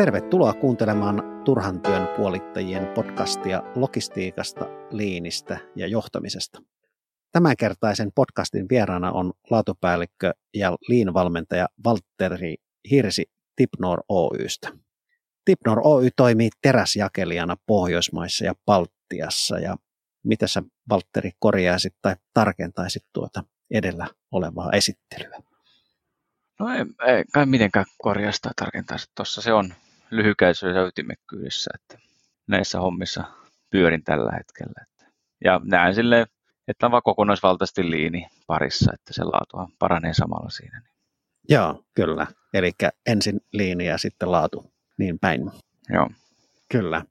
Tervetuloa kuuntelemaan Turhan työn puolittajien podcastia logistiikasta, liinistä ja johtamisesta. Tämänkertaisen podcastin vieraana on laatupäällikkö ja liinvalmentaja Valtteri Hirsi Tipnor Oystä. Tipnor Oy toimii teräsjakelijana Pohjoismaissa ja Baltiassa ja mitä sä Valtteri korjaisit tai tarkentaisit tuota edellä olevaa esittelyä? No ei, ei kai mitenkään korjasta tai tarkentaisi. Tuossa se on lyhykäisyydessä ja ytimekkyydessä, että näissä hommissa pyörin tällä hetkellä. Että. Ja näen silleen, että on vaan kokonaisvaltaisesti liini parissa, että se laatu paranee samalla siinä. Joo, kyllä. Eli ensin liini ja sitten laatu, niin päin. Joo. Kyllä.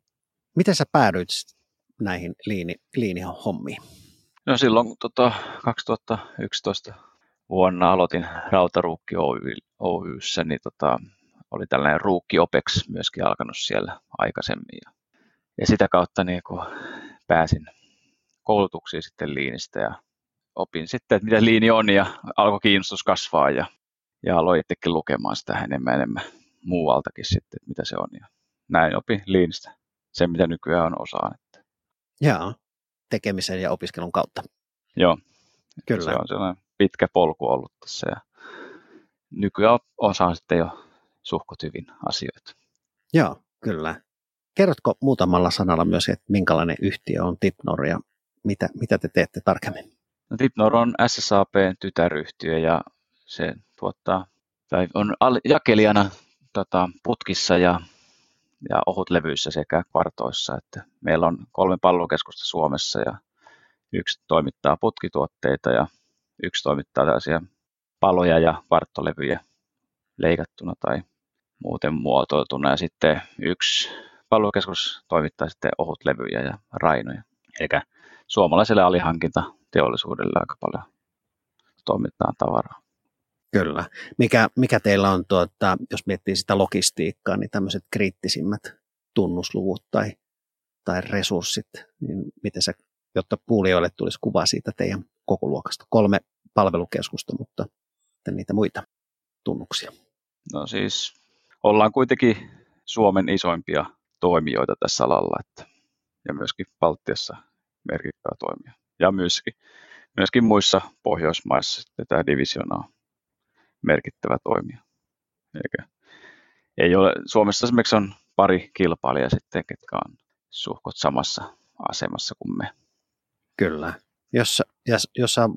Miten sä päädyit näihin liini, liinihommiin? No silloin tota, 2011 vuonna aloitin Rautaruukki Oy, Oyssä, niin tota, oli tällainen Ruukki Opex myöskin alkanut siellä aikaisemmin. Ja, ja sitä kautta niin kun pääsin koulutuksiin sitten liinistä ja opin sitten, että mitä liini on ja alkoi kiinnostus kasvaa ja, ja aloin itsekin lukemaan sitä enemmän enemmän muualtakin sitten, että mitä se on. Ja näin opin liinistä sen, mitä nykyään on osaan. Että. Joo, tekemisen ja opiskelun kautta. Joo, Kyllä. se on sellainen pitkä polku ollut tässä ja nykyään osaan sitten jo suhkot hyvin asioita. Joo, kyllä. Kerrotko muutamalla sanalla myös, että minkälainen yhtiö on Tipnor ja mitä, mitä te teette tarkemmin? No, Tipnor on SSAPn tytäryhtiö ja se tuottaa, tai on jakelijana tota, putkissa ja, ja ohutlevyissä sekä kvartoissa. Että meillä on kolme pallokeskusta Suomessa ja yksi toimittaa putkituotteita ja yksi toimittaa tällaisia paloja ja varttolevyjä leikattuna tai muuten muotoiltuna. Ja sitten yksi palvelukeskus toimittaa sitten ohutlevyjä ja rainoja. Eli suomalaiselle alihankinta teollisuudelle aika paljon toimitetaan tavaraa. Kyllä. Mikä, mikä teillä on, tuota, jos miettii sitä logistiikkaa, niin tämmöiset kriittisimmät tunnusluvut tai, tai resurssit, niin miten se, jotta kuulijoille tulisi kuva siitä teidän koko luokasta? Kolme palvelukeskusta, mutta niitä muita tunnuksia. No siis ollaan kuitenkin Suomen isoimpia toimijoita tässä alalla että, ja myöskin Baltiassa merkittävä toimija. Ja myöskin, myöskin muissa Pohjoismaissa sitten tämä divisiona on merkittävä toimija. Eikä, ei ole, Suomessa esimerkiksi on pari kilpailijaa sitten, ketkä on suhkot samassa asemassa kuin me. Kyllä. Jos, jos, jos sä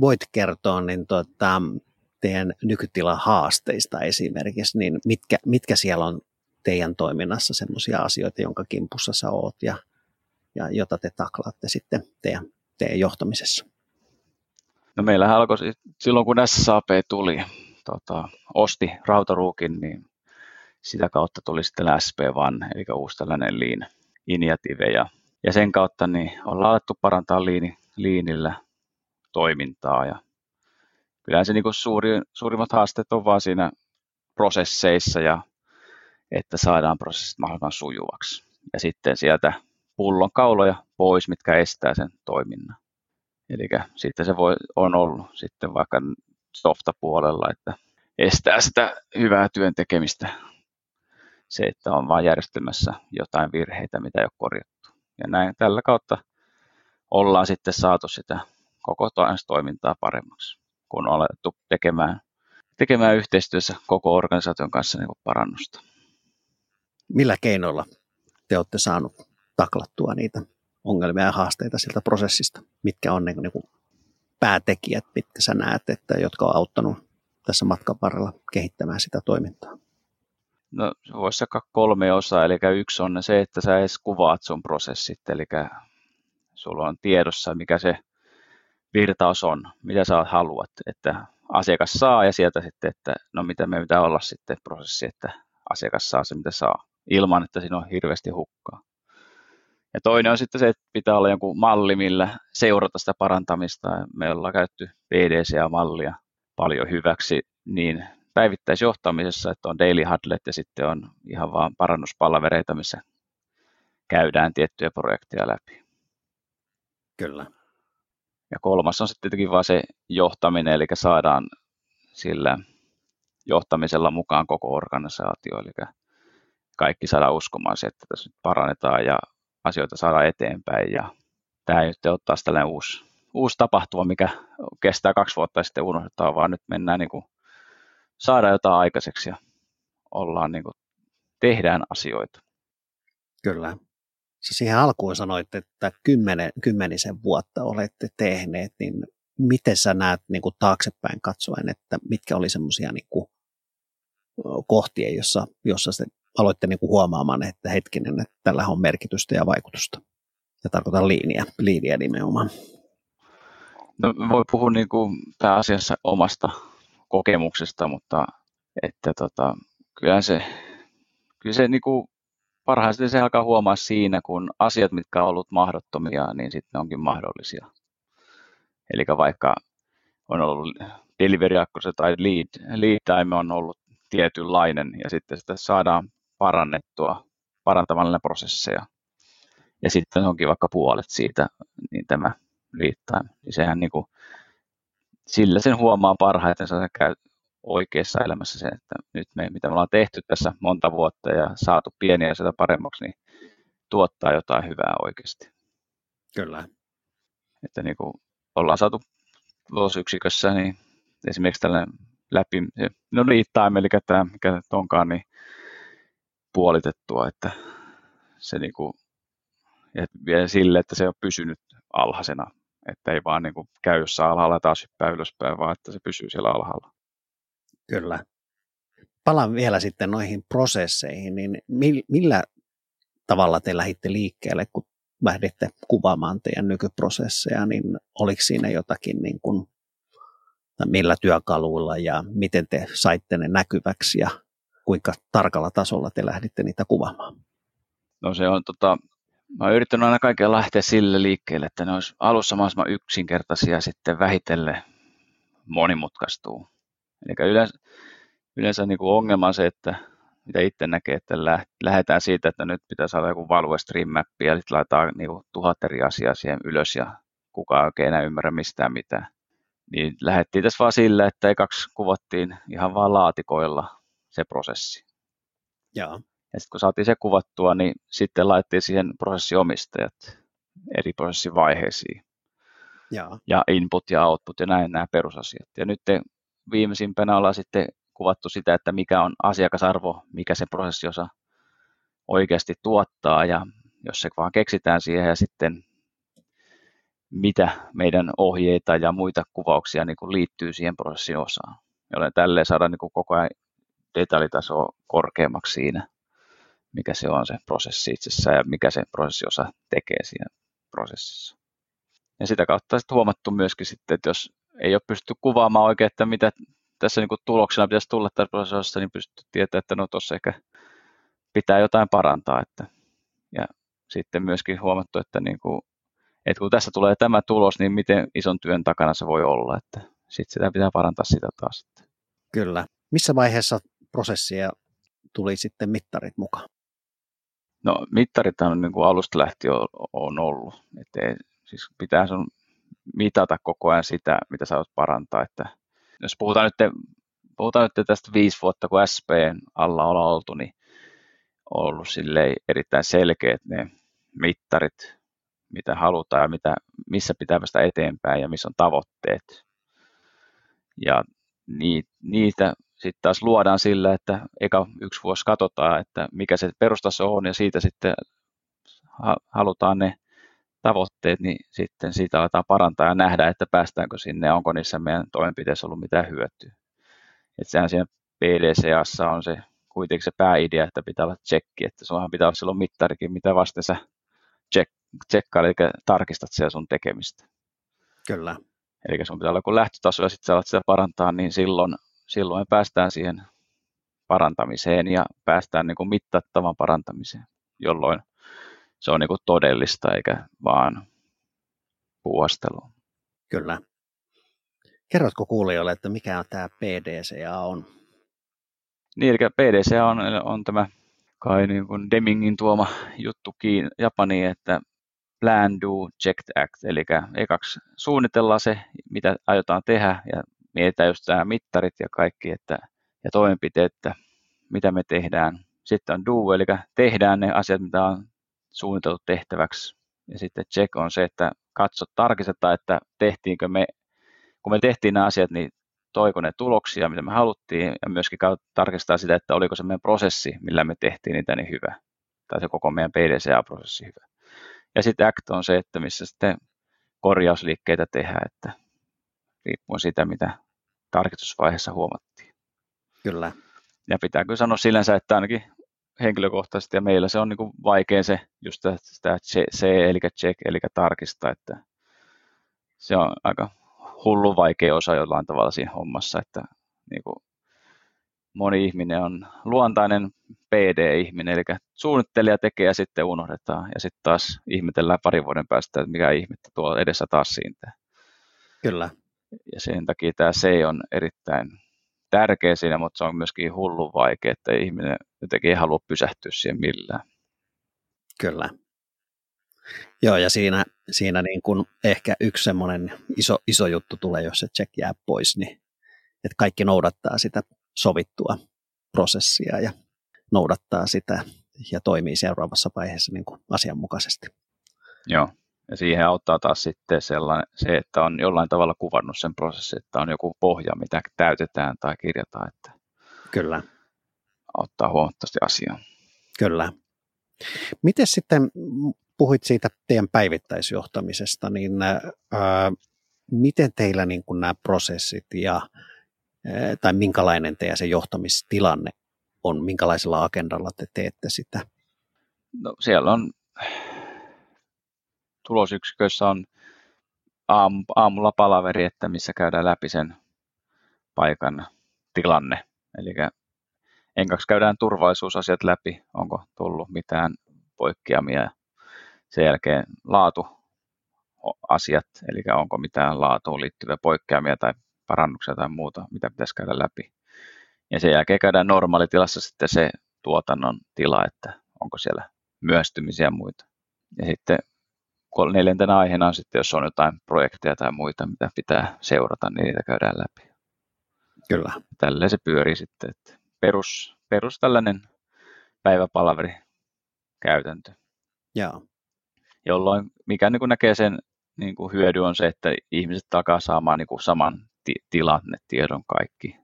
voit kertoa, niin tuota, teidän nykytilan haasteista esimerkiksi, niin mitkä, mitkä siellä on teidän toiminnassa sellaisia asioita, jonka kimpussa sä oot ja, ja jota te taklaatte sitten teidän, teidän johtamisessa? No meillähän alkoi silloin, kun SAP tuli, tota, osti Rautaruukin, niin sitä kautta tuli sitten SP1, eli uusi tällainen lean initiative, ja, ja sen kautta niin ollaan alettu parantaa liini, liinillä toimintaa, ja kyllähän se niin kuin suuri, suurimmat haasteet on vaan siinä prosesseissa ja että saadaan prosessit mahdollisimman sujuvaksi. Ja sitten sieltä pullon kauloja pois, mitkä estää sen toiminnan. Eli sitten se voi, on ollut sitten vaikka softapuolella, että estää sitä hyvää työn tekemistä. Se, että on vain järjestelmässä jotain virheitä, mitä ei ole korjattu. Ja näin tällä kautta ollaan sitten saatu sitä koko toimintaa paremmaksi kun on alettu tekemään, tekemään yhteistyössä koko organisaation kanssa niin parannusta. Millä keinoilla te olette saaneet taklattua niitä ongelmia ja haasteita siltä prosessista? Mitkä on niin kuin päätekijät, mitkä sä näet, että, jotka on auttanut tässä matkan varrella kehittämään sitä toimintaa? No se voisi olla kolme osaa, eli yksi on se, että sä edes kuvaat sun prosessit, eli sulla on tiedossa, mikä se virtaus on, mitä sä haluat, että asiakas saa ja sieltä sitten, että no mitä me pitää olla sitten prosessi, että asiakas saa se mitä saa, ilman että siinä on hirveästi hukkaa. Ja toinen on sitten se, että pitää olla joku malli, millä seurata sitä parantamista. Me ollaan käytetty PDCA-mallia paljon hyväksi niin päivittäisjohtamisessa, että on daily huddlet ja sitten on ihan vaan parannuspalvereita, missä käydään tiettyjä projekteja läpi. Kyllä. Ja kolmas on sitten tietenkin vaan se johtaminen, eli saadaan sillä johtamisella mukaan koko organisaatio, eli kaikki saada uskomaan se, että tässä nyt parannetaan ja asioita saadaan eteenpäin. Ja tämä ei nyt ole taas tällainen uusi, uusi tapahtuma, mikä kestää kaksi vuotta ja sitten unohdetaan, vaan nyt mennään niin kuin, saada jotain aikaiseksi ja ollaan niin kuin, tehdään asioita. Kyllä. Sä siihen alkuun sanoit, että kymmenen, kymmenisen vuotta olette tehneet, niin miten sä näet niin kuin taaksepäin katsoen, että mitkä oli semmoisia niin kohtia, jossa, jossa sitten aloitte niin kuin huomaamaan, että hetkinen, että tällä on merkitystä ja vaikutusta. Ja tarkoitan liiniä, liiniä nimenomaan. No, voi puhua niin kuin pääasiassa omasta kokemuksesta, mutta että tota, kyllä se, kyllä se niin kuin parhaiten se alkaa huomaa siinä, kun asiat, mitkä on ollut mahdottomia, niin sitten ne onkin mahdollisia. Eli vaikka on ollut delivery tai lead, lead time on ollut tietynlainen ja sitten sitä saadaan parannettua parantamalla prosesseja. Ja sitten onkin vaikka puolet siitä, niin tämä lead time, niin sehän niin kuin, sillä sen huomaa parhaiten, käy oikeassa elämässä se, että nyt me, mitä me ollaan tehty tässä monta vuotta ja saatu pieniä sitä paremmaksi, niin tuottaa jotain hyvää oikeasti. Kyllä. Että niin kuin ollaan saatu tulosyksikössä, niin esimerkiksi tällainen läpi, no lead time, eli tämä, mikä nyt onkaan, niin puolitettua, että se niin kuin, ja vielä sille, että se on pysynyt alhaisena, että ei vaan niin kuin käy jossain alhaalla ja taas hyppää ylöspäin, vaan että se pysyy siellä alhaalla. Kyllä. Palaan vielä sitten noihin prosesseihin, niin millä tavalla te lähditte liikkeelle, kun lähditte kuvaamaan teidän nykyprosesseja, niin oliko siinä jotakin niin kuin, millä työkaluilla ja miten te saitte ne näkyväksi ja kuinka tarkalla tasolla te lähditte niitä kuvaamaan? No se on tota, mä oon yrittänyt aina kaiken lähteä sille liikkeelle, että ne olisi alussa mahdollisimman yksinkertaisia sitten vähitellen monimutkaistuu. Eli yleensä, yleensä niin kuin ongelma on se, että mitä itse näkee, että lähdetään siitä, että nyt pitää saada joku value stream mappi ja sitten laitetaan niin kuin tuhat eri asiaa siihen ylös ja kukaan oikein enää ymmärrä mistään mitään. Niin lähdettiin tässä vaan sillä, että ekaksi kuvattiin ihan vaan laatikoilla se prosessi. Ja, ja sitten kun saatiin se kuvattua, niin sitten laitettiin siihen prosessiomistajat eri prosessin vaiheisiin. Ja, ja input ja output ja näin nämä perusasiat. Ja nyt viimeisimpänä ollaan sitten kuvattu sitä, että mikä on asiakasarvo, mikä se prosessiosa oikeasti tuottaa ja jos se vaan keksitään siihen ja sitten mitä meidän ohjeita ja muita kuvauksia niin kuin liittyy siihen prosessin osaan. Jolloin tälleen saadaan niin kuin koko ajan detaljitaso korkeammaksi siinä, mikä se on se prosessi itsessään ja mikä se prosessiosa tekee siinä prosessissa. Ja sitä kautta sitten huomattu myöskin sitten, että jos ei ole pystytty kuvaamaan oikein, että mitä tässä niin kuin tuloksena pitäisi tulla tässä prosessissa, niin pystytty tietämään, että no tuossa ehkä pitää jotain parantaa. Että, ja sitten myöskin huomattu, että, niin kuin, että kun tässä tulee tämä tulos, niin miten ison työn takana se voi olla, että sitten sitä pitää parantaa sitä taas. Kyllä. Missä vaiheessa prosessia tuli sitten mittarit mukaan? No mittarit on niin kuin alusta lähtien on ollut. Että siis pitää sun mitata koko ajan sitä, mitä sä voit parantaa. Että jos puhutaan nyt, puhutaan nyt tästä viisi vuotta, kun SPn alla ollaan oltu, niin on ollut erittäin selkeät ne mittarit, mitä halutaan ja mitä, missä pitää päästä eteenpäin ja missä on tavoitteet. Ja niitä sitten taas luodaan sillä, että eka yksi vuosi katsotaan, että mikä se perustaso on ja siitä sitten halutaan ne tavoitteet, niin sitten siitä aletaan parantaa ja nähdä, että päästäänkö sinne ja onko niissä meidän toimenpiteissä ollut mitään hyötyä. Että sehän siinä PDCassa on se kuitenkin se pääidea, että pitää olla tsekki, että sunhan pitää olla silloin mittarikin, mitä vasten sä check, eli tarkistat siellä sun tekemistä. Kyllä. Eli sun pitää olla joku lähtötaso ja sitten sä alat sitä parantaa, niin silloin, silloin me päästään siihen parantamiseen ja päästään niin kuin mittattavan parantamiseen, jolloin se on niin kuin todellista eikä vaan puuhastelua. Kyllä. Kerrotko kuulijoille, että mikä tämä PDCA on? Niin, eli PDCA on, on tämä kai niin kuin Demingin tuoma juttu Kiin, Japaniin, että plan, do, check, act, eli ekaksi suunnitellaan se, mitä aiotaan tehdä, ja mietitään just nämä mittarit ja kaikki, että, ja toimenpiteet, että mitä me tehdään, Sitten on do, eli tehdään ne asiat, mitä on suunniteltu tehtäväksi. Ja sitten check on se, että katso, tarkistetaan, että tehtiinkö me, kun me tehtiin nämä asiat, niin toiko ne tuloksia, mitä me haluttiin, ja myöskin tarkistaa sitä, että oliko se meidän prosessi, millä me tehtiin niitä niin hyvä, tai se koko meidän PDCA-prosessi hyvä. Ja sitten ACT on se, että missä sitten korjausliikkeitä tehdään, että riippuen siitä, mitä tarkistusvaiheessa huomattiin. Kyllä. Ja pitää kyllä sanoa sillänsä, että ainakin henkilökohtaisesti ja meillä se on niin kuin vaikea se, just sitä C, eli check, eli tarkistaa, että se on aika hullu vaikea osa jollain tavalla siinä hommassa, että niin kuin moni ihminen on luontainen PD-ihminen, eli suunnittelija tekee ja sitten unohdetaan, ja sitten taas ihmetellään parin vuoden päästä, että mikä ihmettä tuolla edessä taas siitä. Kyllä. Ja sen takia tämä C on erittäin tärkeä siinä, mutta se on myöskin hullu vaikea, että ihminen jotenkin ei halua pysähtyä siihen millään. Kyllä. Joo, ja siinä, siinä niin kuin ehkä yksi semmoinen iso, iso juttu tulee, jos se check jää pois, niin että kaikki noudattaa sitä sovittua prosessia ja noudattaa sitä ja toimii seuraavassa vaiheessa niin kuin asianmukaisesti. Joo, ja siihen auttaa taas sitten sellainen, se, että on jollain tavalla kuvannut sen prosessin, että on joku pohja, mitä täytetään tai kirjataan. Että Kyllä. Auttaa huomattavasti asiaa. Kyllä. Miten sitten, puhuit siitä teidän päivittäisjohtamisesta, niin ää, miten teillä niin kuin nämä prosessit ja, ää, tai minkälainen teidän se johtamistilanne on, minkälaisella agendalla te teette sitä? No, siellä on tulosyksiköissä on aam, aamulla palaveri, että missä käydään läpi sen paikan tilanne. Eli enkaksi käydään turvallisuusasiat läpi, onko tullut mitään poikkeamia. Sen jälkeen laatu asiat, eli onko mitään laatuun liittyviä poikkeamia tai parannuksia tai muuta, mitä pitäisi käydä läpi. Ja sen jälkeen käydään normaalitilassa sitten se tuotannon tila, että onko siellä myöstymisiä ja muita. Ja sitten neljäntenä aiheena on sitten, jos on jotain projekteja tai muita, mitä pitää seurata, niin niitä käydään läpi. Kyllä. Tälleen se pyörii sitten, että perus, perus tällainen päiväpalaveri käytäntö. Joo. Jolloin, mikä niin kuin näkee sen niin kuin hyödy on se, että ihmiset takaa saamaan niin kuin saman ti- tilannetiedon kaikki,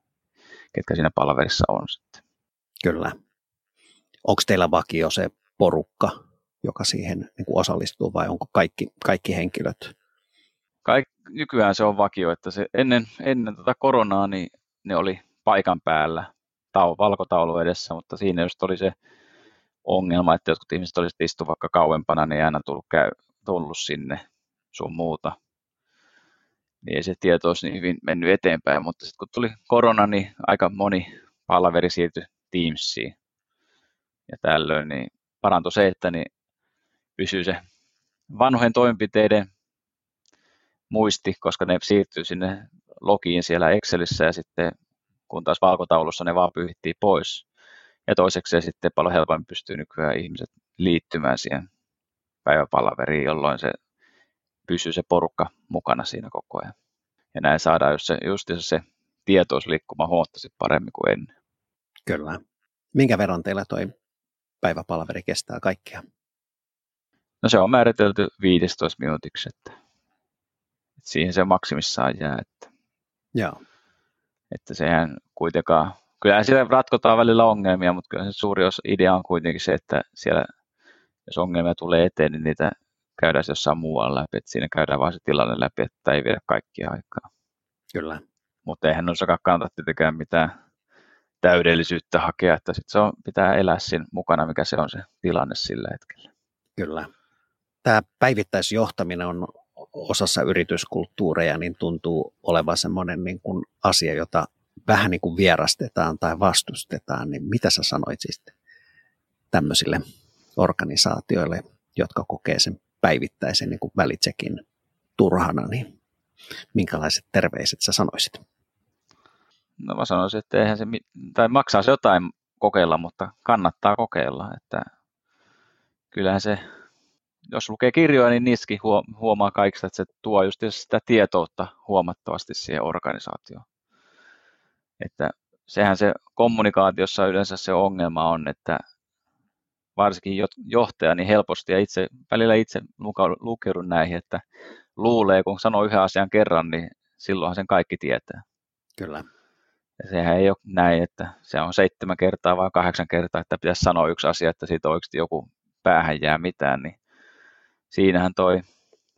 ketkä siinä palaverissa on sitten. Kyllä. Onko teillä vakio se porukka, joka siihen niin kuin osallistuu vai onko kaikki, kaikki henkilöt? Kaik, nykyään se on vakio, että se ennen, ennen tätä tota koronaa niin ne oli paikan päällä tau, valkotaulu edessä, mutta siinä just oli se ongelma, että jotkut ihmiset olisivat istu vaikka kauempana, niin ei aina tullut, käy, tullut sinne sun muuta. Niin ei se tieto olisi niin hyvin mennyt eteenpäin, mutta sitten kun tuli korona, niin aika moni palaveri siirtyi Teamsiin. Ja tällöin niin parantui se, että niin pysyy se vanhojen toimenpiteiden muisti, koska ne siirtyy sinne logiin siellä Excelissä ja sitten kun taas valkotaulussa ne vaan pyyhittiin pois. Ja toiseksi se sitten paljon helpommin pystyy nykyään ihmiset liittymään siihen päiväpalaveriin, jolloin se pysyy se porukka mukana siinä koko ajan. Ja näin saadaan just se, just se tietoisuus liikkumaan huomattavasti paremmin kuin ennen. Kyllä. Minkä verran teillä toi päiväpalaveri kestää kaikkea? No se on määritelty 15 minuutiksi, että, että siihen se maksimissaan jää. Että, Joo. että sehän kuitenkaan, kyllähän siellä ratkotaan välillä ongelmia, mutta kyllä se suuri osa idea on kuitenkin se, että siellä, jos ongelmia tulee eteen, niin niitä käydään jossain muualla läpi, että siinä käydään vain se tilanne läpi, että ei viedä kaikkia aikaa. Kyllä. Mutta eihän noissakaan kannata tietenkään mitään täydellisyyttä hakea, että sit se on, pitää elää siinä mukana, mikä se on se tilanne sillä hetkellä. Kyllä tämä päivittäisjohtaminen on osassa yrityskulttuureja, niin tuntuu olevan semmoinen niin kuin asia, jota vähän niin kuin vierastetaan tai vastustetaan, niin mitä sä sanoit siis tämmöisille organisaatioille, jotka kokee sen päivittäisen niin kuin välitsekin turhana, niin minkälaiset terveiset sä sanoisit? No mä sanoisin, että eihän se, tai maksaa se jotain kokeilla, mutta kannattaa kokeilla, että kyllähän se jos lukee kirjoja, niin niissäkin huomaa kaikista, että se tuo just sitä tietoutta huomattavasti siihen organisaatioon. Että sehän se kommunikaatiossa yleensä se ongelma on, että varsinkin johtaja niin helposti ja itse, välillä itse lukeudun näihin, että luulee, kun sanoo yhden asian kerran, niin silloinhan sen kaikki tietää. Kyllä. Ja sehän ei ole näin, että se on seitsemän kertaa vai kahdeksan kertaa, että pitäisi sanoa yksi asia, että siitä oikeasti joku päähän jää mitään, niin siinähän toi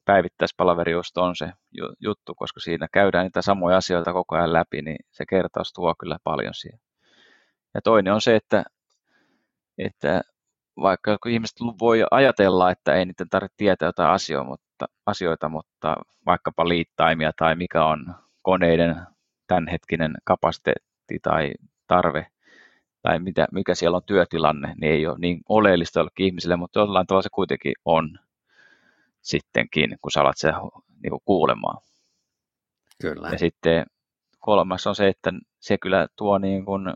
päivittäispalaverius on se juttu, koska siinä käydään niitä samoja asioita koko ajan läpi, niin se kertaus tuo kyllä paljon siihen. Ja toinen on se, että, että vaikka ihmiset voi ajatella, että ei niiden tarvitse tietää jotain asioita, mutta, asioita, mutta vaikkapa liittaimia tai mikä on koneiden tämänhetkinen kapasiteetti tai tarve tai mitä, mikä siellä on työtilanne, niin ei ole niin oleellista jollekin ihmisille, mutta jollain tavalla se kuitenkin on sittenkin, kun sä alat se niin kuin kuulemaan. Kyllä. Ja sitten kolmas on se, että se kyllä tuo niin kuin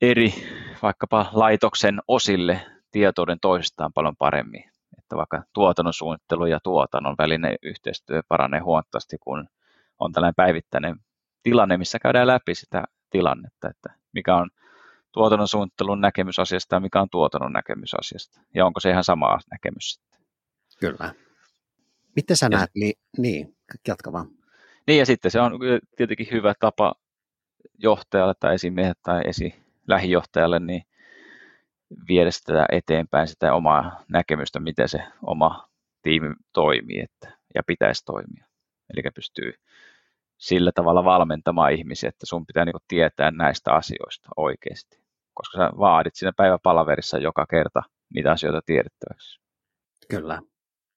eri vaikkapa laitoksen osille tietouden toisistaan paljon paremmin. Että vaikka tuotannon suunnittelu ja tuotannon välinen yhteistyö paranee huomattavasti, kun on tällainen päivittäinen tilanne, missä käydään läpi sitä tilannetta, että mikä on tuotannon suunnittelun näkemys asiasta ja mikä on tuotannon näkemys asiasta. Ja onko se ihan sama näkemys sitten. Kyllä. Miten sä ja näet, li- niin, jatka vaan. Niin ja sitten se on tietenkin hyvä tapa johtajalle tai esimiehet tai esi lähijohtajalle niin viedä sitä eteenpäin sitä omaa näkemystä, miten se oma tiimi toimii että, ja pitäisi toimia. Eli pystyy sillä tavalla valmentamaan ihmisiä, että sun pitää niin tietää näistä asioista oikeasti, koska sä vaadit siinä päiväpalaverissa joka kerta niitä asioita tiedettäväksi. Kyllä.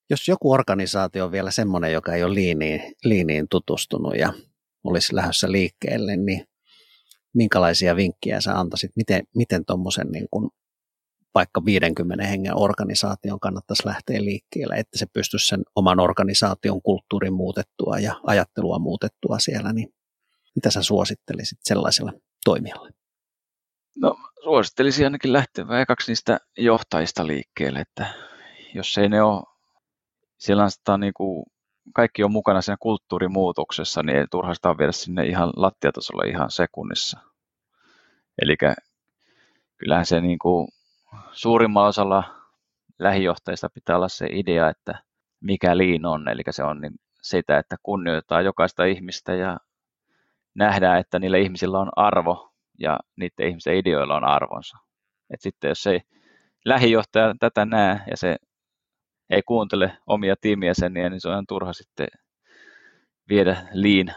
Jos joku organisaatio on vielä semmoinen, joka ei ole liiniin, liiniin tutustunut ja olisi lähdössä liikkeelle, niin minkälaisia vinkkejä sä antaisit, miten, miten tuommoisen niin vaikka 50 hengen organisaation kannattaisi lähteä liikkeelle, että se pystyisi sen oman organisaation kulttuurin muutettua ja ajattelua muutettua siellä, niin mitä sä suosittelisit sellaiselle toimijalle? No suosittelisin ainakin lähteä ekaksi niistä johtajista liikkeelle, että jos ei ne ole, siellä on niin kuin, kaikki on mukana siinä kulttuurimuutoksessa, niin ei turha sitä viedä sinne ihan lattiatasolle ihan sekunnissa. Eli kyllähän se niin kuin, suurimmalla osalla lähijohtajista pitää olla se idea, että mikä liin on, eli se on niin sitä, että kunnioitetaan jokaista ihmistä ja nähdään, että niillä ihmisillä on arvo ja niiden ihmisten ideoilla on arvonsa. Et sitten jos ei lähijohtaja tätä näe ja se ei kuuntele omia tiimijäseniä, niin se on ihan turha sitten viedä liin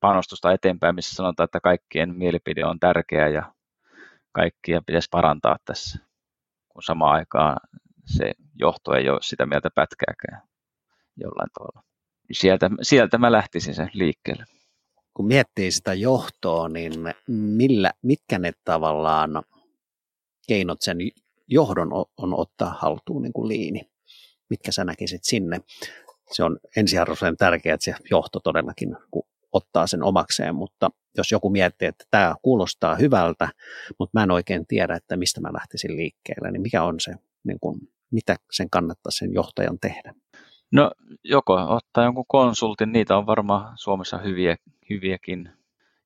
panostusta eteenpäin, missä sanotaan, että kaikkien mielipide on tärkeä ja kaikkia pitäisi parantaa tässä, kun samaan aikaan se johto ei ole sitä mieltä pätkääkään jollain tavalla. Sieltä, sieltä mä lähtisin sen liikkeelle. Kun miettii sitä johtoa, niin millä, mitkä ne tavallaan keinot sen johdon on ottaa haltuun niin kuin liini? Mitkä sä näkisit sinne? Se on ensiarvoisen tärkeää, että se johto todellakin ottaa sen omakseen, mutta jos joku miettii, että tämä kuulostaa hyvältä, mutta mä en oikein tiedä, että mistä mä lähtisin liikkeelle, niin mikä on se, niin kuin, mitä sen kannattaa sen johtajan tehdä? No joko ottaa jonkun konsultin, niitä on varmaan Suomessa hyviä, hyviäkin,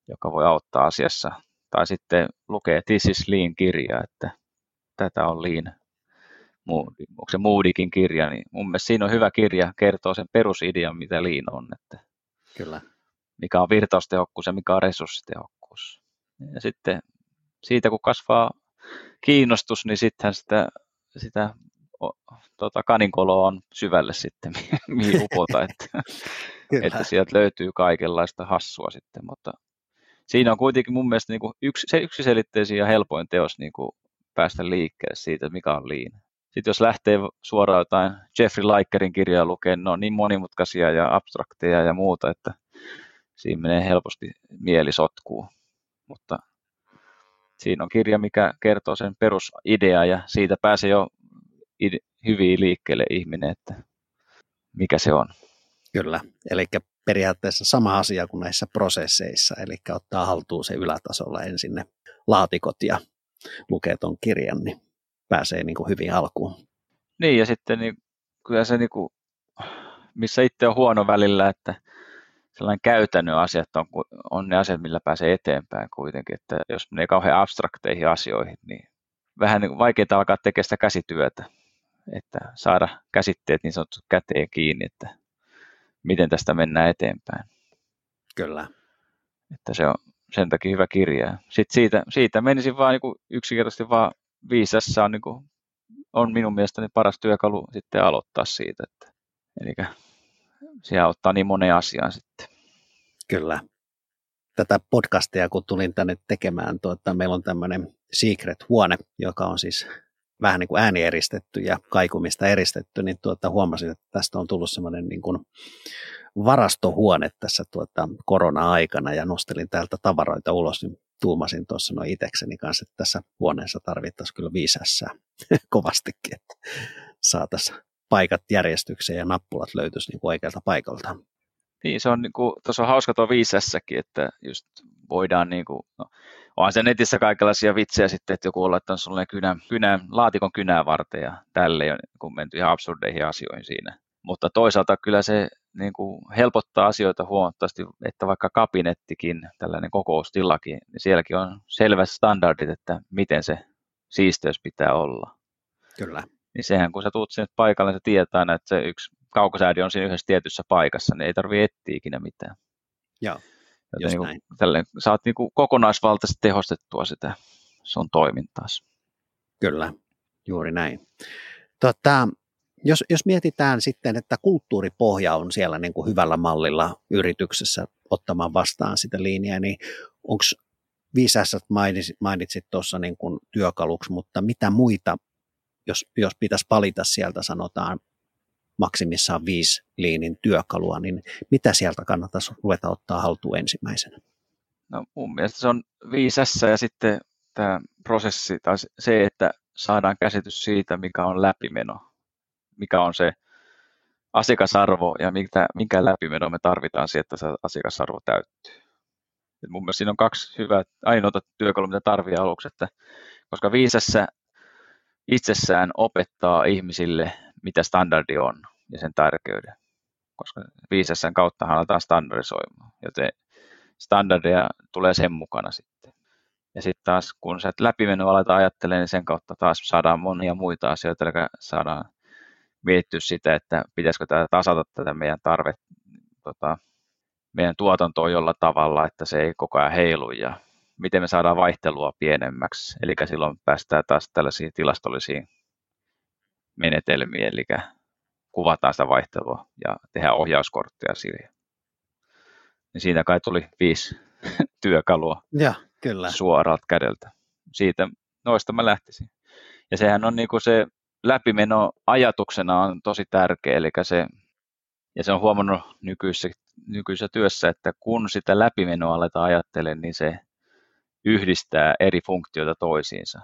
joka voi auttaa asiassa. Tai sitten lukee This is Lean-kirja, että tätä on Lean. Onko se Moodikin kirja, niin mun mielestä siinä on hyvä kirja, kertoo sen perusidean, mitä Lean on. Että Kyllä mikä on virtaustehokkuus ja mikä on resurssitehokkuus. Ja sitten siitä kun kasvaa kiinnostus, niin sittenhän sitä, sitä tota, kaninkoloa on syvälle sitten, mihin upota, että, että sieltä löytyy kaikenlaista hassua sitten, mutta siinä on kuitenkin mun mielestä niin kuin yksi, se yksiselitteisin ja helpoin teos niin kuin päästä liikkeelle siitä, mikä on liin. Sitten jos lähtee suoraan jotain Jeffrey Likerin kirjaa lukemaan, ne on niin monimutkaisia ja abstrakteja ja muuta, että siinä menee helposti mieli sotkuu. Mutta siinä on kirja, mikä kertoo sen perusidea ja siitä pääsee jo ide- hyvin liikkeelle ihminen, että mikä se on. Kyllä, eli periaatteessa sama asia kuin näissä prosesseissa, eli ottaa haltuun se ylätasolla ensin ne laatikot ja lukee tuon kirjan, niin pääsee niin kuin hyvin alkuun. Niin, ja sitten niin, kyllä se, niin kuin, missä itse on huono välillä, että sellainen käytännön asiat on, on ne asiat, millä pääsee eteenpäin kuitenkin, että jos menee kauhean abstrakteihin asioihin, niin vähän niin vaikeaa alkaa tekemään sitä käsityötä, että saada käsitteet niin sanottu käteen kiinni, että miten tästä mennään eteenpäin. Kyllä. Että se on sen takia hyvä kirja. Sitten siitä, siitä menisin vaan niin yksinkertaisesti vaan viisassa on, niin kuin, on minun mielestäni paras työkalu sitten aloittaa siitä. Että, eli siellä ottaa niin moneen asiaan sitten. Kyllä. Tätä podcastia, kun tulin tänne tekemään, tuota, meillä on tämmöinen Secret-huone, joka on siis vähän niin kuin ääni eristetty ja kaikumista eristetty, niin tuota, huomasin, että tästä on tullut semmoinen niin kuin varastohuone tässä tuota korona-aikana ja nostelin täältä tavaroita ulos, niin tuumasin tuossa noin itsekseni kanssa, että tässä huoneessa tarvittaisiin kyllä viisässää kovastikin, että saataisiin paikat järjestykseen ja nappulat löytyisi niin oikealta paikalta. Niin, se on, niin kuin, tuossa on hauska tuo viisessäkin, että just voidaan, niin kuin, no, onhan se netissä kaikenlaisia vitsejä sitten, että joku on laittanut sulle kynän, kynän, laatikon kynää varten ja tälle niin menty ihan absurdeihin asioihin siinä. Mutta toisaalta kyllä se niin kuin helpottaa asioita huomattavasti, että vaikka kabinettikin, tällainen kokoustillakin, niin sielläkin on selvät standardit, että miten se siisteys pitää olla. Kyllä. Niin sehän, kun sä tuut sinne paikalle, niin se tietää että se yksi kaukosäädi on siinä yhdessä tietyssä paikassa, niin ei tarvitse etsiä ikinä mitään. Joo, Joten niin kuin, tälleen, saat niin kuin kokonaisvaltaisesti tehostettua sitä sun toimintaa. Kyllä, juuri näin. Tota, jos, jos mietitään sitten, että kulttuuripohja on siellä niin kuin hyvällä mallilla yrityksessä ottamaan vastaan sitä linjaa, niin onko viisassat mainitsit, mainitsit tuossa niin kuin työkaluksi, mutta mitä muita, jos, jos pitäisi palita sieltä sanotaan maksimissaan viisi liinin työkalua, niin mitä sieltä kannattaisi ruveta ottaa haltuun ensimmäisenä? No mun mielestä se on viisessä ja sitten tämä prosessi tai se, että saadaan käsitys siitä, mikä on läpimeno, mikä on se asiakasarvo ja minkä, minkä läpimeno me tarvitaan siihen, että se asiakasarvo täyttyy. Et mun mielestä siinä on kaksi hyvää ainoata työkalua, mitä tarvii aluksi, että koska viisessä itsessään opettaa ihmisille mitä standardi on ja sen tärkeyden, koska viisessään kautta aletaan standardisoimaan, joten standardia tulee sen mukana sitten. Ja sitten taas kun sä läpimeno aletaan ajattelemaan, niin sen kautta taas saadaan monia muita asioita, eli saadaan miettiä sitä, että pitäisikö tätä tasata tätä meidän tarve, tota, meidän tuotantoa jolla tavalla, että se ei koko ajan heilu ja miten me saadaan vaihtelua pienemmäksi. Eli silloin päästään taas tällaisiin tilastollisiin menetelmiin, eli kuvataan sitä vaihtelua ja tehdään ohjauskortteja siihen. Niin siinä kai tuli viisi työkalua ja, kyllä. suoralta kädeltä. Siitä noista mä lähtisin. Ja sehän on niin kuin se läpimeno ajatuksena on tosi tärkeä, eli se, ja se on huomannut nykyisessä, nykyisessä työssä, että kun sitä läpimenoa aletaan ajattelemaan, niin se yhdistää eri funktioita toisiinsa.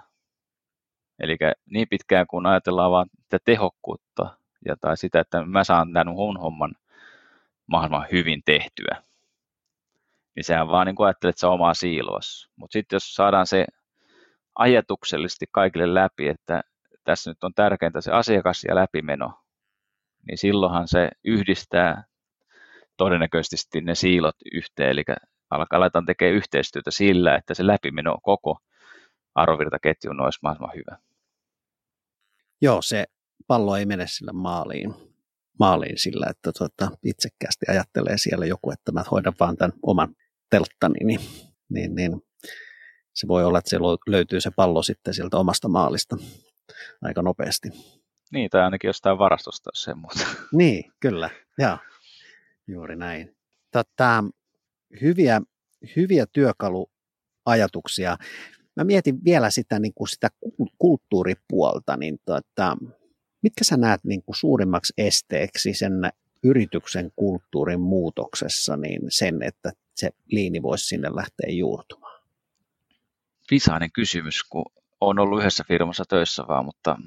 Eli niin pitkään kun ajatellaan vain sitä tehokkuutta ja tai sitä, että mä saan tämän mun homman mahdollisimman hyvin tehtyä, niin sehän vaan niin se on omaa siiloas. Mutta sitten jos saadaan se ajatuksellisesti kaikille läpi, että tässä nyt on tärkeintä se asiakas ja läpimeno, niin silloinhan se yhdistää todennäköisesti ne siilot yhteen, eli alkaa aletaan tekemään yhteistyötä sillä, että se läpimeno koko arvovirtaketjun olisi mahdollisimman hyvä. Joo, se pallo ei mene sillä maaliin, maaliin sillä, että tuota, itsekkäästi ajattelee siellä joku, että mä hoidan vaan tämän oman telttani, niin, niin, niin se voi olla, että se löytyy se pallo sitten sieltä omasta maalista aika nopeasti. Niin, tai ainakin jostain varastosta, se muuta. Niin, kyllä. Joo, juuri näin. Tota, hyviä, hyviä työkaluajatuksia. Mä mietin vielä sitä, niin kuin sitä kulttuuripuolta, niin tota, mitkä sä näet niin kuin suurimmaksi esteeksi sen yrityksen kulttuurin muutoksessa niin sen, että se liini voisi sinne lähteä juurtumaan? Visainen kysymys, kun on ollut yhdessä firmassa töissä vaan, mutta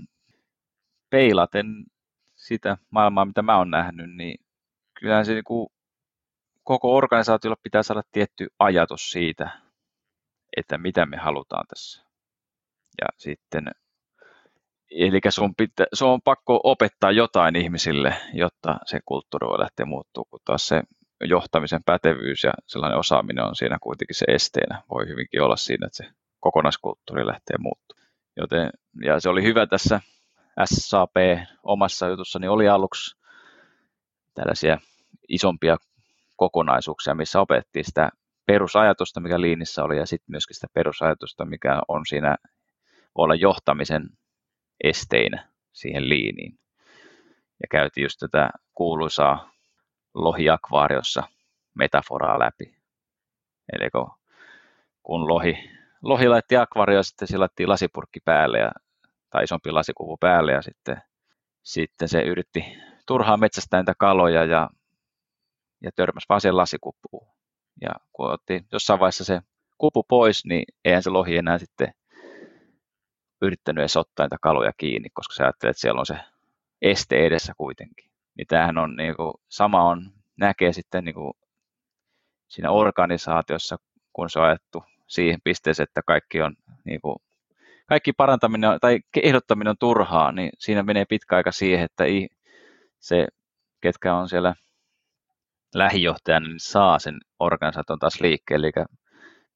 peilaten sitä maailmaa, mitä mä oon nähnyt, niin kyllähän se niin kuin koko organisaatiolla pitää saada tietty ajatus siitä, että mitä me halutaan tässä. Ja sitten, eli sun, pitä, sun on pakko opettaa jotain ihmisille, jotta se kulttuuri voi lähteä muuttuu, kun taas se johtamisen pätevyys ja sellainen osaaminen on siinä kuitenkin se esteenä. Voi hyvinkin olla siinä, että se kokonaiskulttuuri lähtee muuttumaan. Joten, ja se oli hyvä tässä SAP omassa jutussani oli aluksi tällaisia isompia kokonaisuuksia, missä opettiin sitä perusajatusta, mikä liinissä oli, ja sitten myöskin sitä perusajatusta, mikä on siinä, olla johtamisen esteinä siihen liiniin. Ja käytiin just tätä kuuluisaa lohiakvaariossa metaforaa läpi. Eli kun lohi, lohi laitti akvaario, sitten sillä laitettiin lasipurkki päälle ja, tai isompi lasikuvu päälle ja sitten, sitten se yritti turhaan metsästää niitä kaloja ja, ja törmäsi vaan sen lasikupuun. Ja kun otti jossain vaiheessa se kupu pois, niin eihän se lohi enää sitten yrittänyt edes ottaa niitä kaloja kiinni, koska se ajattelee, että siellä on se este edessä kuitenkin. Niin tämähän on niin kuin, sama on, näkee sitten niin kuin, siinä organisaatiossa, kun se on ajettu siihen pisteeseen, että kaikki on niin kuin, kaikki parantaminen tai ehdottaminen on turhaa, niin siinä menee pitkä aika siihen, että se, ketkä on siellä lähijohtajana, niin saa sen organisaation taas liikkeelle, eli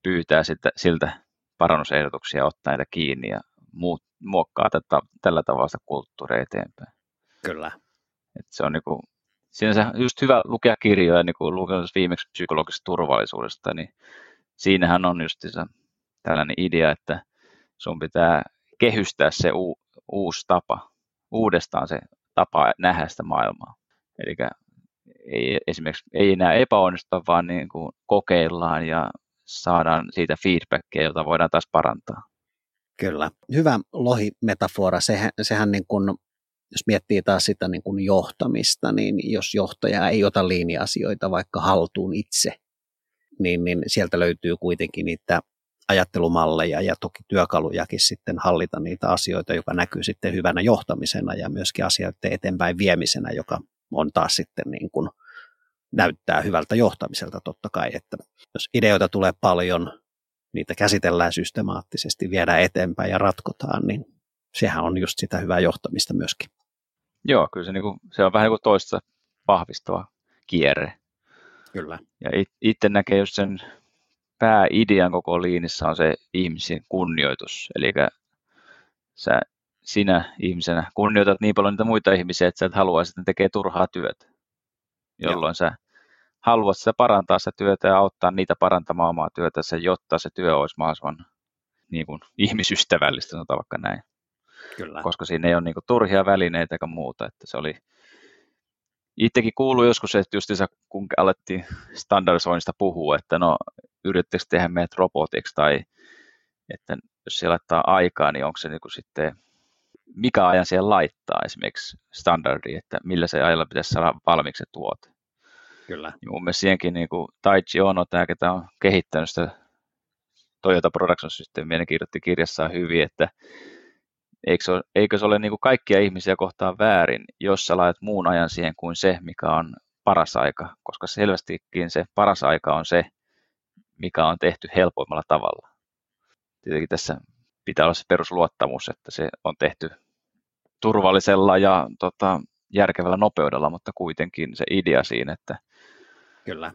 pyytää sitä, siltä parannusehdotuksia, ottaa niitä kiinni ja muut, muokkaa tätä, tällä tavalla sitä kulttuuria eteenpäin. Kyllä. Et se on niinku, sinänsä just hyvä lukea kirjoja, niin kuin viimeksi psykologisesta turvallisuudesta, niin siinähän on just se, tällainen idea, että sun pitää kehystää se u, uusi tapa, uudestaan se tapa nähdä sitä maailmaa. Eli ei, esimerkiksi ei enää epäonnistuta, vaan niin kuin kokeillaan ja saadaan siitä feedbackia, jota voidaan taas parantaa. Kyllä. Hyvä lohimetafora. Sehän, sehän niin kuin, jos miettii taas sitä niin kuin johtamista, niin jos johtaja ei ota linja-asioita vaikka haltuun itse, niin, niin sieltä löytyy kuitenkin niitä ajattelumalleja ja toki työkalujakin sitten hallita niitä asioita, joka näkyy sitten hyvänä johtamisena ja myöskin asioiden eteenpäin viemisenä, joka on taas sitten niin kuin näyttää hyvältä johtamiselta totta kai, että jos ideoita tulee paljon, niitä käsitellään systemaattisesti, viedään eteenpäin ja ratkotaan, niin sehän on just sitä hyvää johtamista myöskin. Joo, kyllä se, niin kuin, se on vähän niin kuin toista vahvistava kierre. Kyllä. Ja itse näkee just sen pääidean koko liinissä on se ihmisen kunnioitus. Eli sä, sinä ihmisenä kunnioitat niin paljon niitä muita ihmisiä, että sä et halua, että ne tekee turhaa työtä. Jolloin Joo. sä haluat sitä parantaa sitä työtä ja auttaa niitä parantamaan omaa työtänsä, jotta se työ olisi mahdollisimman niin kuin, ihmisystävällistä, sanotaan vaikka näin. Kyllä. Koska siinä ei ole niin kuin, turhia välineitä eikä muuta. Että se oli, itsekin kuului joskus, että justiinsa kun alettiin standardisoinnista puhua, että no yrittäkö tehdä meidät robotiksi tai että jos siellä laittaa aikaa, niin onko se niin kuin sitten, mikä ajan siellä laittaa esimerkiksi standardi, että millä se ajalla pitäisi saada valmiiksi se tuote. Kyllä. Ja mun mielestä siihenkin niin kuin Taichi Ono, tämä ketä on kehittänyt sitä Toyota Production Systemia, ne kirjoitti kirjassaan hyvin, että eikö se ole, eikö se ole niin kuin kaikkia ihmisiä kohtaan väärin, jos sä laitat muun ajan siihen kuin se, mikä on paras aika, koska selvästikin se paras aika on se, mikä on tehty helpoimmalla tavalla. Tietenkin tässä pitää olla se perusluottamus, että se on tehty turvallisella ja tota, järkevällä nopeudella, mutta kuitenkin se idea siinä, että Kyllä.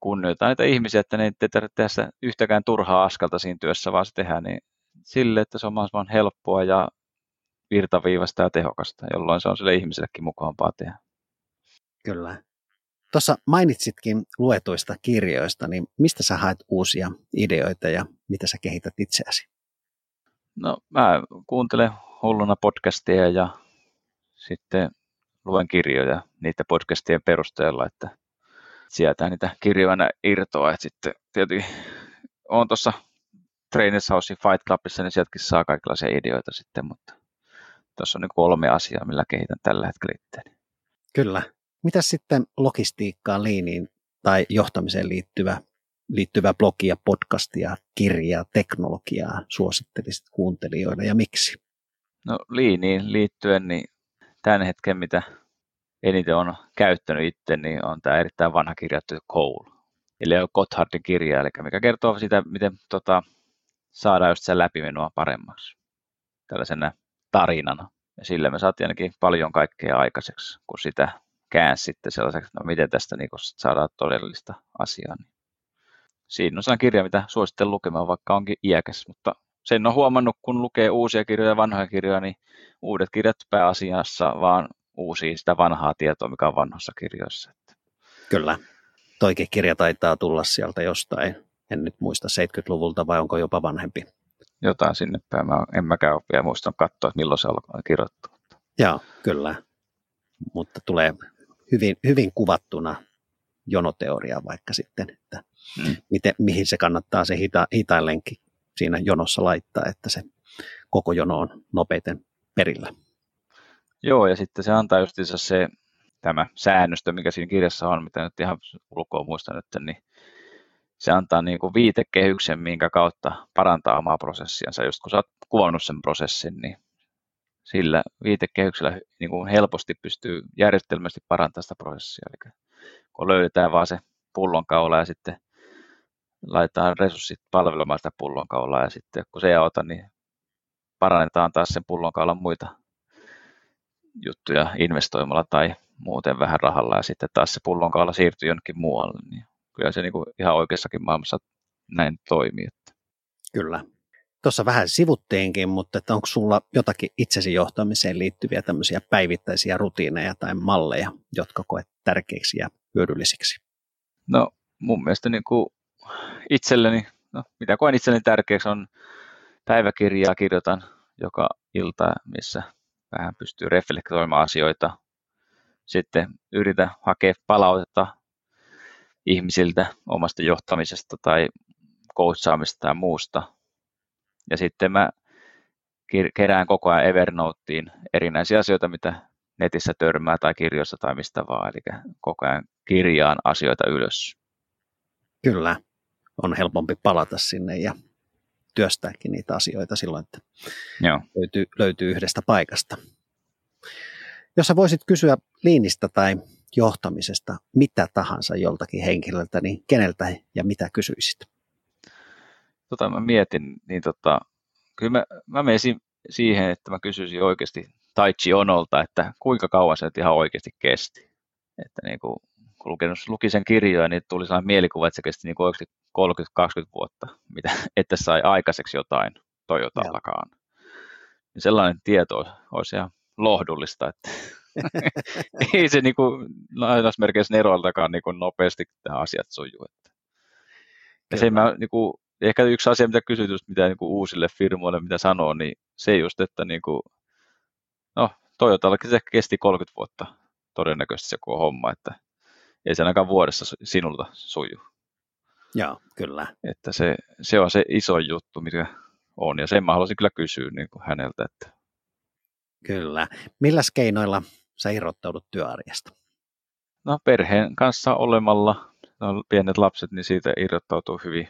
kunnioitetaan niitä ihmisiä, että ne ei tarvitse tehdä yhtäkään turhaa askelta siinä työssä, vaan se tehdään niin sille, että se on mahdollisimman helppoa ja virtaviivasta ja tehokasta, jolloin se on sille ihmisellekin mukavampaa tehdä. Kyllä. Tuossa mainitsitkin luetuista kirjoista, niin mistä sä haet uusia ideoita ja mitä sä kehität itseäsi? No mä kuuntelen hulluna podcastia ja sitten luen kirjoja niiden podcastien perusteella, että sieltä niitä kirjoja irtoa. Että sitten tietysti on tuossa Trainers House Fight Clubissa, niin sieltäkin saa kaikenlaisia ideoita sitten, mutta tuossa on niin kolme asiaa, millä kehitän tällä hetkellä itseäni. Kyllä. Mitä sitten logistiikkaan, liiniin tai johtamiseen liittyvä, liittyvä blogia, podcastia, kirjaa, teknologiaa suosittelisit kuuntelijoille ja miksi? No liiniin liittyen, niin tämän hetken mitä eniten on käyttänyt itse, niin on tämä erittäin vanha kirjattu Cole. Eli on Gotthardin kirja, eli mikä kertoo sitä, miten tota, saadaan just sen läpimenua paremmaksi tällaisena tarinana. Ja sillä me saatiin ainakin paljon kaikkea aikaiseksi, kun sitä käänsi sitten sellaiseksi, no miten tästä niin saadaan todellista asiaa. Niin siinä on sellainen kirja, mitä suosittelen lukemaan, vaikka onkin iäkäs, mutta sen on huomannut, kun lukee uusia kirjoja ja vanhoja kirjoja, niin uudet kirjat pääasiassa vaan uusia sitä vanhaa tietoa, mikä on vanhoissa kirjoissa. Kyllä. Toikin kirja taitaa tulla sieltä jostain, en nyt muista 70-luvulta vai onko jopa vanhempi. Jotain sinne päin. Mä en mäkään ole vielä muistanut katsoa, että milloin se on kirjoittu. Joo, kyllä. Mutta tulee hyvin, hyvin kuvattuna jonoteoria vaikka sitten, että hmm. miten, mihin se kannattaa se hita, hitain lenkki siinä jonossa laittaa, että se koko jono on nopeiten perillä. Joo, ja sitten se antaa just se tämä säännöstö, mikä siinä kirjassa on, mitä nyt ihan ulkoa muistan nyt, niin se antaa niin kuin viitekehyksen, minkä kautta parantaa omaa prosessiansa. Just kun sä oot kuvannut sen prosessin, niin sillä viitekehyksellä niin kuin helposti pystyy järjestelmästi parantamaan sitä prosessia. Eli kun löydetään vaan se pullonkaula ja sitten laitetaan resurssit palvelemaan sitä pullonkaulaa ja sitten kun se ei auta, niin parannetaan taas sen pullonkaulan muita juttuja investoimalla tai muuten vähän rahalla ja sitten taas se pullonkaula siirtyy jonnekin muualle. Niin kyllä se niin kuin ihan oikeassakin maailmassa näin toimii. Kyllä. Tuossa vähän sivuttiinkin, mutta että onko sulla jotakin itsesi johtamiseen liittyviä tämmöisiä päivittäisiä rutiineja tai malleja, jotka koet tärkeiksi ja hyödyllisiksi? No mun mielestä niin kuin itselleni, no, mitä koen itselleni tärkeäksi on päiväkirjaa kirjoitan joka ilta, missä vähän pystyy reflektoimaan asioita. Sitten yritä hakea palautetta ihmisiltä omasta johtamisesta tai coachaamista tai muusta. Ja sitten mä kerään koko ajan Evernoteen erinäisiä asioita, mitä netissä törmää tai kirjoissa tai mistä vaan. Eli koko ajan kirjaan asioita ylös. Kyllä, on helpompi palata sinne ja työstääkin niitä asioita silloin, että Joo. Löytyy, löytyy yhdestä paikasta. Jos sä voisit kysyä liinistä tai johtamisesta mitä tahansa joltakin henkilöltä, niin keneltä ja mitä kysyisit? Tota, mä mietin, niin tota, kyllä mä, mä menisin siihen, että mä kysyisin oikeasti Taichi Onolta, että kuinka kauan se ihan oikeasti kesti. Että niin kuin, kun lukin, luki sen kirjoja, niin tuli sellainen mielikuva, että se kesti niin oikeasti 30-20 vuotta, mitä, että sai aikaiseksi jotain Toyotallakaan. Niin sellainen tieto olisi ihan lohdullista, että ei se niin kuin, lainausmerkeissä Neroiltakaan niin nopeasti tämä asiat sujuu. Että. Ja se mä, niin kuin, ehkä yksi asia, mitä kysyt, just mitä niin kuin uusille firmoille, mitä sanoo, niin se just, että niin kuin, no, Toyotallakin se kesti 30 vuotta todennäköisesti se koko homma, että ei se ainakaan vuodessa sinulta suju. Joo, kyllä. Että se, se on se iso juttu, mikä on, ja sen mä haluaisin kyllä kysyä niin kuin häneltä. Että... Kyllä. Milläs keinoilla sä irrottaudut työarjesta? No perheen kanssa olemalla, no, pienet lapset, niin siitä irrottautuu hyvin.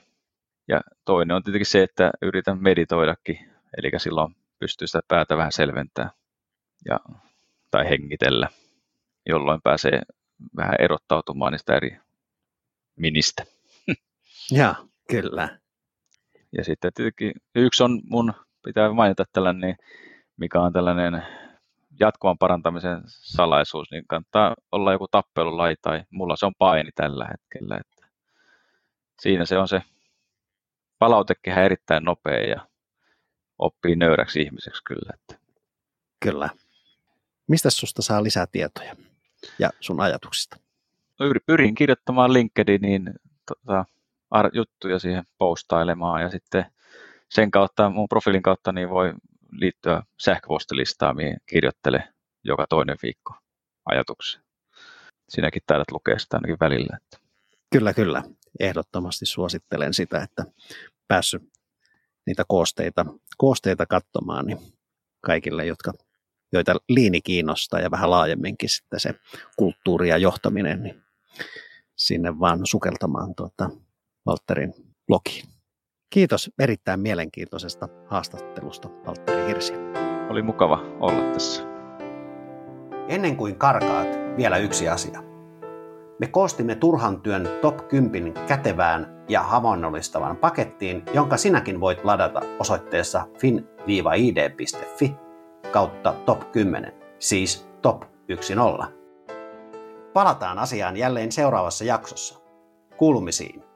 Ja toinen on tietenkin se, että yritän meditoidakin, eli silloin pystyy sitä päätä vähän selventää ja, tai hengitellä, jolloin pääsee vähän erottautumaan niistä eri ministä. Ja, kyllä. Ja sitten tietenkin yksi on mun, pitää mainita tällainen, mikä on tällainen jatkuvan parantamisen salaisuus, niin kannattaa olla joku tappelulaji tai mulla se on paini tällä hetkellä. Että siinä se on se palautekehä erittäin nopea ja oppii nöyräksi ihmiseksi kyllä. Että. Kyllä. Mistä susta saa lisää tietoja ja sun ajatuksista? No, pyrin kirjoittamaan LinkedIniin tota, juttuja siihen postailemaan ja sitten sen kautta, mun profiilin kautta, niin voi liittyä sähköpostilistaan, mihin kirjoittele joka toinen viikko ajatuksia. Sinäkin taidat lukea sitä ainakin välillä. Että. Kyllä, kyllä. Ehdottomasti suosittelen sitä, että päässyt niitä koosteita, koosteita katsomaan niin kaikille, jotka, joita liini kiinnostaa ja vähän laajemminkin sitten se kulttuuri ja johtaminen, niin sinne vaan sukeltamaan tuota Valtterin blogiin. Kiitos erittäin mielenkiintoisesta haastattelusta, Valtteri Hirsi. Oli mukava olla tässä. Ennen kuin karkaat, vielä yksi asia. Me koostimme turhan työn top 10 kätevään ja havainnollistavan pakettiin, jonka sinäkin voit ladata osoitteessa fin-id.fi kautta top 10, siis top 10. Palataan asiaan jälleen seuraavassa jaksossa. Kuulumisiin.